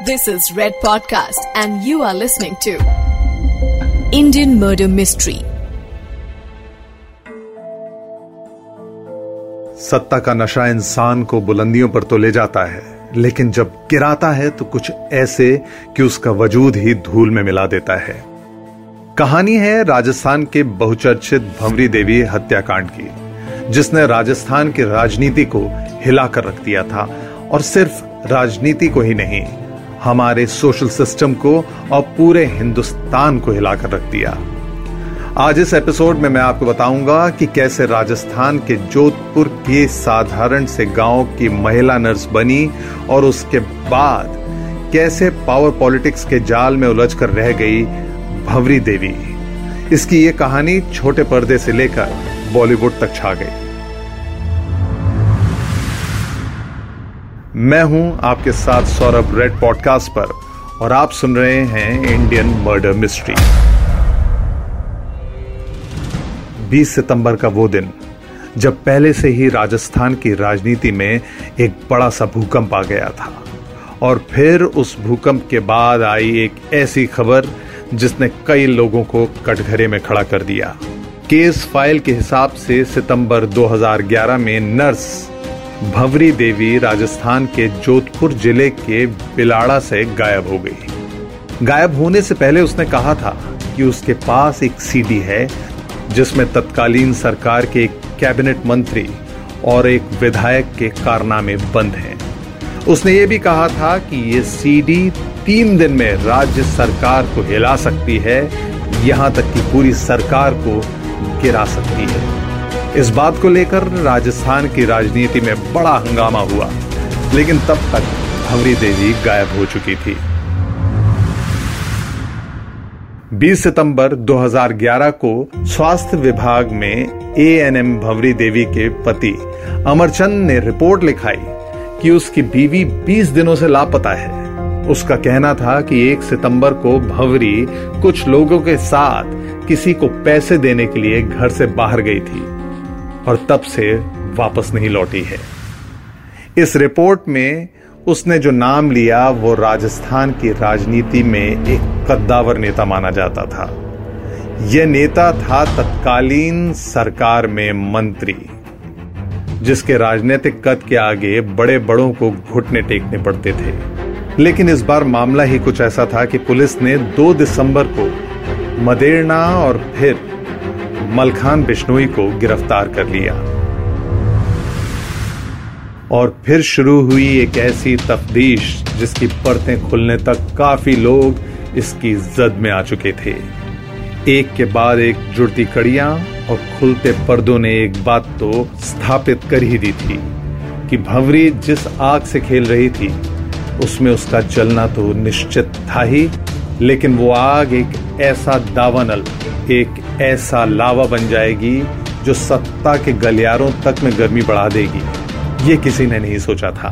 This is Red Podcast, and you are listening to Indian Murder Mystery. सत्ता का नशा इंसान को बुलंदियों पर तो ले जाता है लेकिन जब गिराता है तो कुछ ऐसे कि उसका वजूद ही धूल में मिला देता है कहानी है राजस्थान के बहुचर्चित भंवरी देवी हत्याकांड की जिसने राजस्थान की राजनीति को हिलाकर रख दिया था और सिर्फ़ राजनीति को ही नहीं हमारे सोशल सिस्टम को और पूरे हिंदुस्तान को हिलाकर रख दिया। आज इस एपिसोड में मैं आपको बताऊँगा कि कैसे राजस्थान के जोधपुर के साधारण से गाँव की महिला नर्स बनी और उसके बाद कैसे पावर पॉलिटिक्स के जाल में उलझकर रह गई भवरी देवी। इसकी ये कहानी छोटे पर्दे से लेकर बॉलीवुड तक छा गई। मैं हूँ आपके साथ सौरभ रेड पॉडकास्ट पर, और आप सुन रहे हैं इंडियन मर्डर मिस्ट्री। 20 सितंबर का वो दिन, जब पहले से ही राजस्थान की राजनीति में एक बड़ा सा भूकंप आ गया था, और फिर उस भूकंप के बाद आई एक ऐसी खबर जिसने कई लोगों को कटघरे में खड़ा कर दिया। केस फ़ाइल के हिसाब से सितंबर 2011 में नर्स भवरी देवी राजस्थान के जोधपुर ज़िले के बिलाड़ा से गायब हो गई। गायब होने से पहले उसने कहा था कि उसके पास एक सीडी है, जिसमें तत्कालीन सरकार के एक कैबिनेट मंत्री और एक विधायक के कारनामे बंद हैं। उसने ये भी कहा था कि ये सीडी तीन दिन में राज्य सरकार को हिला सकती है, यहाँ तक कि पूरी सरकार को गिरा सकती है। इस बात को लेकर राजस्थान की राजनीति में बड़ा हंगामा हुआ, लेकिन तब तक भवरी देवी गायब हो चुकी थी। 20 सितंबर 2011 को स्वास्थ्य विभाग में A N M Bhawari Devi के पति अमरचंद ने रिपोर्ट लिखाई कि उसकी बीवी 20 दिनों से लापता है। उसका कहना था कि 1 सितंबर को भवरी कुछ लोगों के साथ किसी को पैसे देने के लिए घर से बाहर गई थी। और तब से वापस नहीं लौटी है। इस रिपोर्ट में उसने जो नाम लिया, वो राजस्थान की राजनीति में एक कद्दावर नेता माना जाता था। यह नेता था तत्कालीन सरकार में मंत्री, जिसके राजनीतिक कद के आगे बड़े बड़ों को घुटने टेकने पड़ते थे। लेकिन इस बार मामला ही कुछ ऐसा था कि पुलिस ने 2 दिसंबर को मदेरना और फिर मलखान बिश्नोई को गिरफ़्तार कर लिया। और फिर शुरू हुई एक ऐसी तफ्तीश जिसकी परतें खुलने तक काफ़ी लोग इसकी जद में आ चुके थे। एक के बाद एक जुड़ती कड़ियाँ और खुलते पर्दों ने एक बात तो स्थापित कर ही दी थी कि भंवरी जिस आग से खेल रही थी, उसमें उसका चलना तो निश्चित था ही, लेकिन वो आग एक ऐसा दावानल एक ऐसा लावा बन जाएगी जो सत्ता के गलियारों तक में गर्मी बढ़ा देगी। ये किसी ने नहीं सोचा था।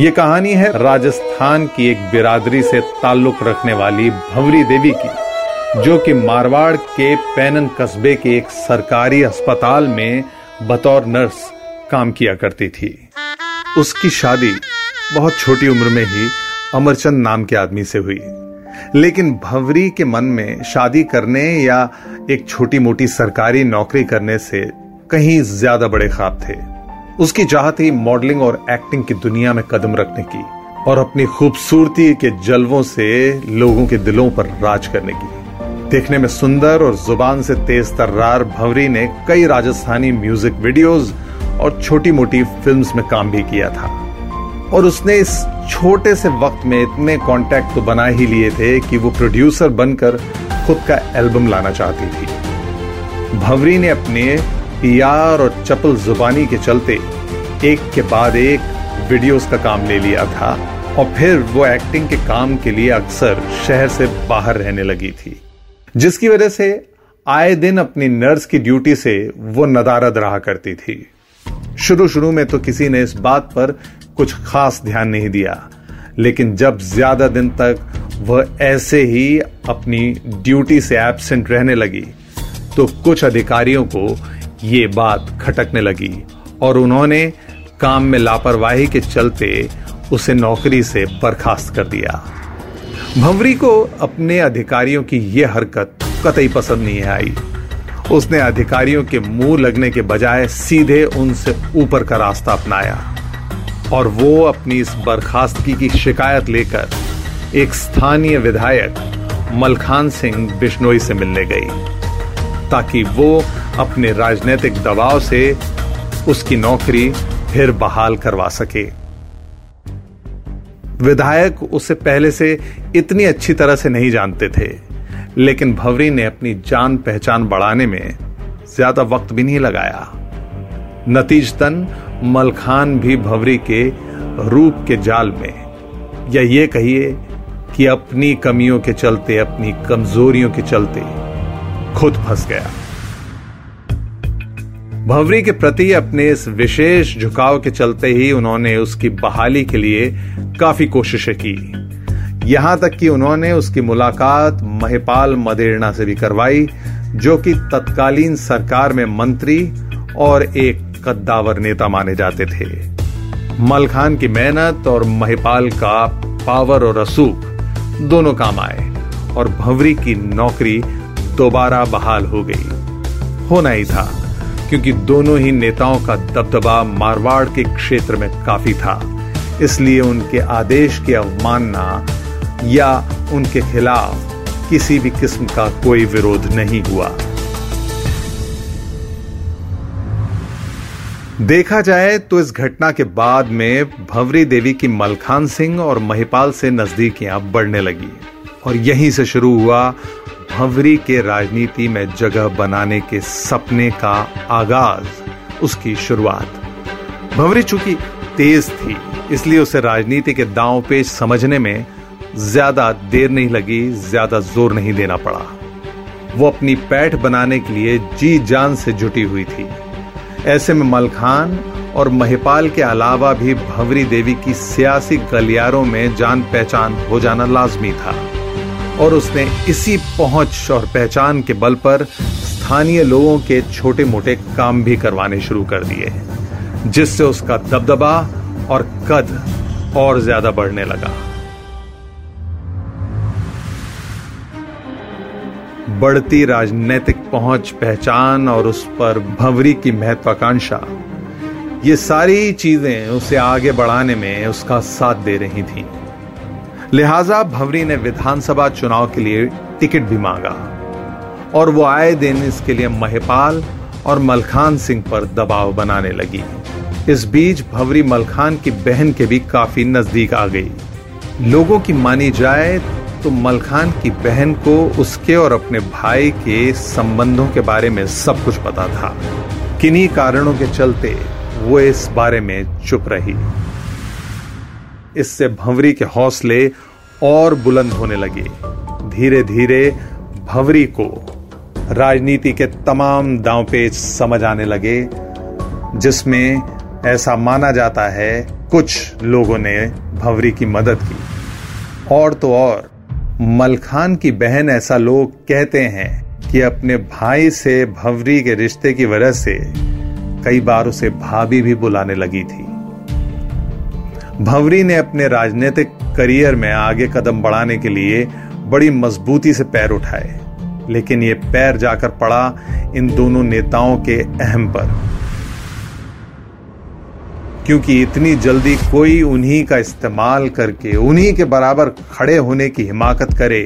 ये कहानी है राजस्थान की एक बिरादरी से ताल्लुक रखने वाली भंवरी देवी की, जो कि मारवाड़ के पैनन कस्बे के एक सरकारी अस्पताल में बतौर नर्स काम किया करती थी। उसकी शादी बहुत छोटी उम्र में ही अमरचंद नाम के आदमी से हुई। लेकिन भंवरी के मन में शादी करने या एक छोटी मोटी सरकारी नौकरी करने से कहीं ज़्यादा बड़े ख्वाब थे। उसकी चाह थी मॉडलिंग और एक्टिंग की दुनिया में कदम रखने की और अपनी खूबसूरती के जलवों से लोगों के दिलों पर राज करने की। देखने में सुंदर और ज़ुबान से तेज तर्रार भंवरी ने कई राजस्थानी म्यूज़िक वीडियोस और छोटी मोटी फिल्म्स में काम भी किया था। और उसने इस छोटे से वक्त में इतने कॉन्टैक्ट तो बना ही लिए थे कि वो प्रोड्यूसर बनकर खुद का एल्बम लाना चाहती थी। भवरी ने अपने पियार और चपल जुबानी के चलते एक के बाद एक वीडियोस का काम ले लिया था और फिर वो एक्टिंग के काम के लिए अक्सर शहर से बाहर रहने लगी थी। जिसकी वजह से आए दिन अपनी नर्स की ड्यूटी से वो नदारद रहा करती थी। शुरू शुरू में तो किसी ने इस बात पर कुछ खास ध्यान नहीं दिया। लेकिन जब ज़्यादा दिन तक वह ऐसे ही अपनी ड्यूटी से एबसेंट रहने लगी तो कुछ अधिकारियों को ये बात खटकने लगी और उन्होंने काम में लापरवाही के चलते उसे नौकरी से बर्खास्त कर दिया। भंवरी को अपने अधिकारियों की यह हरकत कतई पसंद नहीं आई। उसने अधिकारियों के मुँह लगने के बजाय सीधे उनसे ऊपर का रास्ता अपनाया। और वो अपनी इस बर्खास्तगी की शिकायत लेकर एक स्थानीय विधायक मलखान सिंह बिश्नोई से मिलने गई, ताकि वो अपने राजनीतिक दबाव से उसकी नौकरी फिर बहाल करवा सके। विधायक उसे पहले से इतनी अच्छी तरह से नहीं जानते थे, लेकिन भवरी ने अपनी जान पहचान बढ़ाने में ज़्यादा वक्त भी नहीं लगाया। नतीजतन मलखान भी भवरी के रूप के जाल में। या ये कहिए कि अपनी कमियों के चलते, अपनी कमजोरियों के चलते खुद फंस गया। भवरी के प्रति अपने इस विशेष झुकाव के चलते ही उन्होंने उसकी बहाली के लिए काफ़ी कोशिशें की। यहाँ तक कि उन्होंने उसकी मुलाकात महिपाल मदेरणा से भी करवाई, जो कि तत्कालीन सरकार में मंत्री और एक कद्दावर नेता माने जाते थे। मलखान की मेहनत और महिपाल का पावर और रसूख दोनों काम आए और भंवरी की नौकरी दोबारा बहाल हो गई। होना ही था, क्योंकि दोनों ही नेताओं का दबदबा मारवाड़ के क्षेत्र में काफ़ी था, इसलिए उनके आदेश की अवमानना या उनके खिलाफ किसी भी किस्म का कोई विरोध नहीं हुआ। देखा जाए तो इस घटना के बाद में भवरी देवी की मलखान सिंह और महिपाल से नजदीकियाँ बढ़ने लगी और यहीं से शुरू हुआ भंवरी के राजनीति में जगह बनाने के सपने का आगाज़, उसकी शुरुआत। भंवरी चूँकि तेज थी, इसलिए उसे राजनीति के दांव पेच समझने में ज़्यादा देर नहीं लगी, ज़्यादा ज़ोर नहीं देना पड़ा। वो अपनी पैठ बनाने के लिए जी जान से जुटी हुई थी। ऐसे में मलखान और महिपाल के अलावा भी भंवरी देवी की सियासी गलियारों में जान पहचान हो जाना लाजमी था। और उसने इसी पहुँच और पहचान के बल पर स्थानीय लोगों के छोटे मोटे काम भी करवाने शुरू कर दिए जिससे उसका दबदबा और कद और ज़्यादा बढ़ने लगा। बढ़ती राजनीतिक पहुँच, पहचान और उस पर भंवरी की महत्वाकांक्षा। ये सारी चीज़ें उसे आगे बढ़ाने में उसका साथ दे रही थी। लिहाजा भंवरी ने विधानसभा चुनाव के लिए टिकट भी मांगा। और वो आए दिन इसके लिए महिपाल और मलखान सिंह पर दबाव बनाने लगी। इस बीच भवरी मलखान की बहन के भी काफ़ी नज़दीक आ गई। लोगों की मानी जाए तो मलखान की बहन को उसके और अपने भाई के संबंधों के बारे में सब कुछ पता था। किन्हीं कारणों के चलते वो इस बारे में चुप रही। इससे भंवरी के हौसले और बुलंद होने लगे। धीरे धीरे भंवरी को राजनीति के तमाम दांव पेच समझ आने लगे, जिसमें ऐसा माना जाता है कुछ लोगों ने भंवरी की मदद की। और तो और मलखान की बहन ऐसा लोग कहते हैं कि अपने भाई से भंवरी के रिश्ते की वजह से कई बार उसे भाभी भी बुलाने लगी थी। भंवरी ने अपने राजनीतिक करियर में आगे कदम बढ़ाने के लिए बड़ी मजबूती से पैर उठाए, लेकिन ये पैर जाकर पड़ा इन दोनों नेताओं के अहम पर। क्योंकि इतनी जल्दी कोई उन्हीं का इस्तेमाल करके, उन्हीं के बराबर खड़े होने की हिमाकत करे,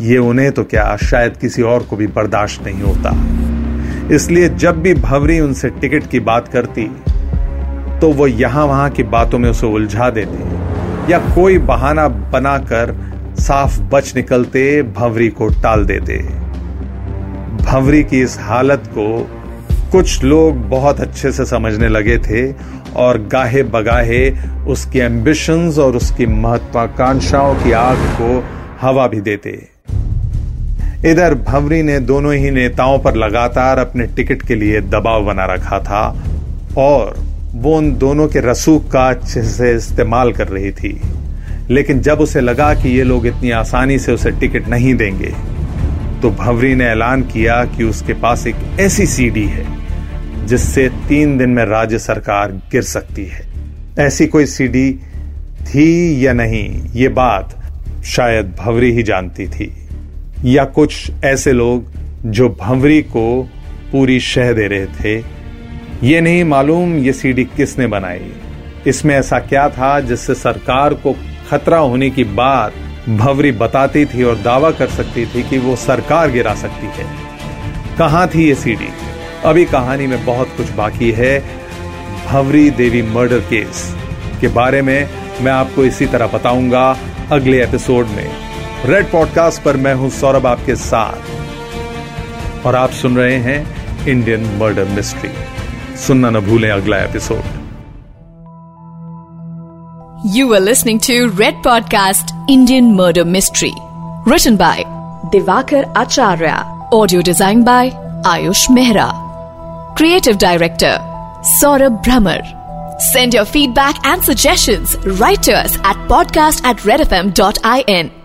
ये उन्हें तो क्या शायद किसी और को भी बर्दाश्त नहीं होता। इसलिए जब भी भवरी उनसे टिकट की बात करती तो वो यहाँ वहाँ की बातों में उसे उलझा देते, या कोई बहाना बनाकर साफ़ बच निकलते भंवरी को टाल देते। भंवरी की इस हालत को कुछ लोग बहुत अच्छे से समझने लगे थे और गाहे बगाहे उसकी एम्बिशंस और उसकी महत्वाकांक्षाओं की आग को हवा भी देते। इधर भंवरी ने दोनों ही नेताओं पर लगातार अपने टिकट के लिए दबाव बना रखा था और वो उन दोनों के रसूख का अच्छे से इस्तेमाल कर रही थी। लेकिन जब उसे लगा कि ये लोग इतनी आसानी से उसे टिकट नहीं देंगे तो भवरी ने ऐलान किया कि उसके पास एक ऐसी सीडी है। जिससे तीन दिन में राज्य सरकार गिर सकती है। ऐसी कोई सीडी थी या नहीं, ये बात शायद भवरी ही जानती थी। या कुछ ऐसे लोग जो भंवरी को पूरी शह दे रहे थे। ये नहीं मालूम ये सीडी किसने बनाई। इसमें ऐसा क्या था जिससे सरकार को खतरा होने की बात भंवरी बताती थी और दावा कर सकती थी कि वो सरकार गिरा सकती है। कहाँ थी ये सीडी अभी कहानी में बहुत कुछ बाकी है। भवरी देवी मर्डर केस के बारे में मैं आपको इसी तरह बताऊँगा अगले एपिसोड में। रेड पॉडकास्ट पर मैं हूँ सौरभ आपके साथ। और आप सुन रहे हैं इंडियन मर्डर मिस्ट्री। सुनना न भूलें अगला episode. You are listening to Red podcast Indian murder mystery Written by Divakar Acharya audio design by Ayush Mehra. Creative Director Saurabh Brahmer. Send your feedback and suggestions right to us at podcast at redfm.in.